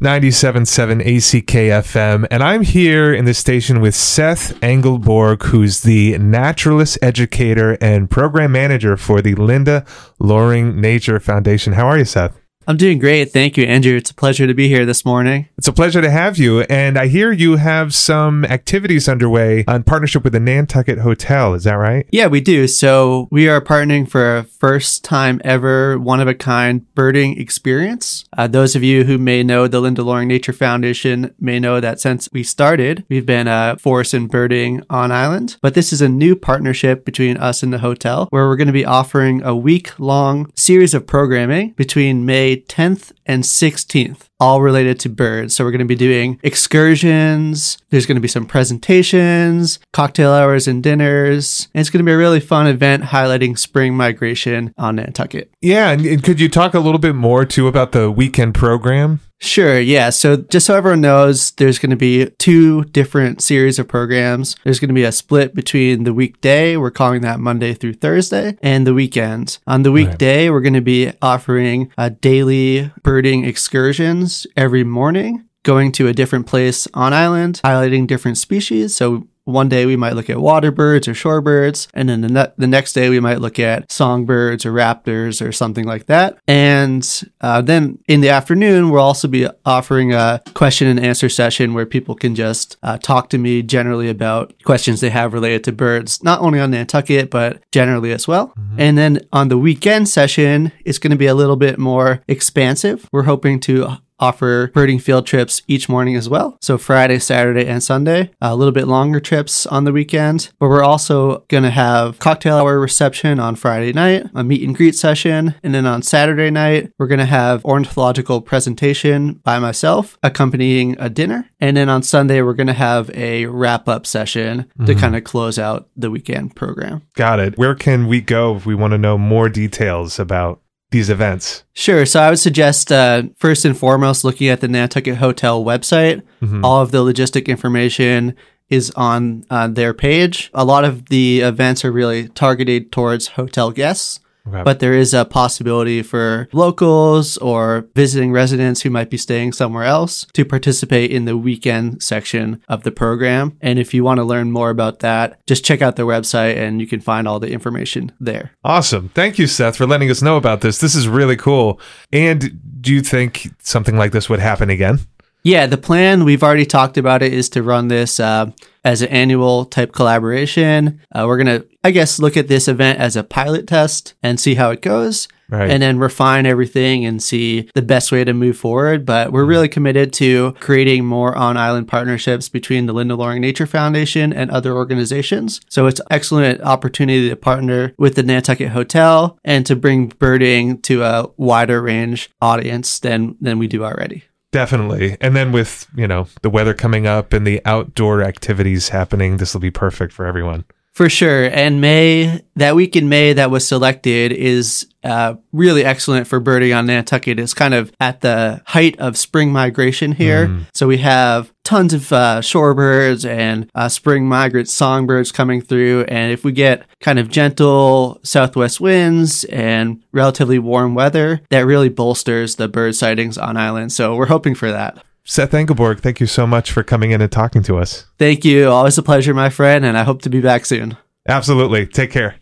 97.7 ACKFM, and I'm here in the station with Seth Engelbourg, who's the naturalist educator and program manager for the Linda Loring Nature Foundation. How are you, Seth? I'm doing great. Thank you, Andrew. It's a pleasure to be here this morning. It's a pleasure to have you. And I hear you have some activities underway in partnership with the Nantucket Hotel. Is that right? Yeah, we do. So we are partnering for a first time ever, one of a kind birding experience. Uh, those of you who may know the Linda Loring Nature Foundation may know that since we started, we've been uh, forest and birding on island. But this is a new partnership between us and the hotel where we're going to be offering a week long series of programming between May 10th and 16th, all related to birds. So we're going to be doing excursions. There's going to be some presentations, cocktail hours and dinners. And it's going to be a really fun event highlighting spring migration on Nantucket. Yeah. And, and could you talk a little bit more too about the weekend program? Sure, yeah. So just so everyone knows, there's going to be two different series of programs. There's going to be a split between the weekday, we're calling that Monday through Thursday, and the weekend. On the weekday, right. we're going to be offering a daily birding excursions every morning going to a different place on island, highlighting different species. So one day we might look at water birds or shorebirds, and then the, ne- the next day we might look at songbirds or raptors or something like that. And uh, then in the afternoon, we'll also be offering a question and answer session where people can just uh, talk to me generally about questions they have related to birds, not only on Nantucket, but generally as well. Mm-hmm. And then on the weekend session, it's going to be a little bit more expansive. We're hoping to offer birding field trips each morning as well. So Friday, Saturday, and Sunday, a little bit longer trips on the weekend. But we're also going to have cocktail hour reception on Friday night, a meet and greet session, and then on Saturday night, we're going to have ornithological presentation by myself accompanying a dinner. And then on Sunday, we're going to have a wrap up session mm-hmm. to kind of close out the weekend program. Got it. Where can we go if we want to know more details about these events? Sure. So I would suggest uh, first and foremost looking at the Nantucket Hotel website. Mm-hmm. All of the logistic information is on uh, their page. A lot of the events are really targeted towards hotel guests. Okay. But there is a possibility for locals or visiting residents who might be staying somewhere else to participate in the weekend section of the program. And if you want to learn more about that, just check out their website and you can find all the information there. Awesome. Thank you, Seth, for letting us know about this. This is really cool. And do you think something like this would happen again? Yeah, the plan, we've already talked about it, is to run this uh, as an annual type collaboration. Uh, we're going to, I guess, look at this event as a pilot test and see how it goes. Right. And then refine everything and see the best way to move forward. But we're really committed to creating more on island partnerships between the Linda Loring Nature Foundation and other organizations. So it's an excellent opportunity to partner with the Nantucket Hotel and to bring birding to a wider range audience than, than we do already. Definitely. And then with, you know, the weather coming up and the outdoor activities happening, this will be perfect for everyone. For sure. And May, that week in May that was selected is uh, really excellent for birding on Nantucket. It's kind of at the height of spring migration here. Mm. So we have tons of uh, shorebirds and uh, spring migrant songbirds coming through. And if we get kind of gentle southwest winds and relatively warm weather, that really bolsters the bird sightings on island. So we're hoping for that. Seth Engelbourg, thank you so much for coming in and talking to us. Thank you. Always a pleasure, my friend, and I hope to be back soon. Absolutely. Take care.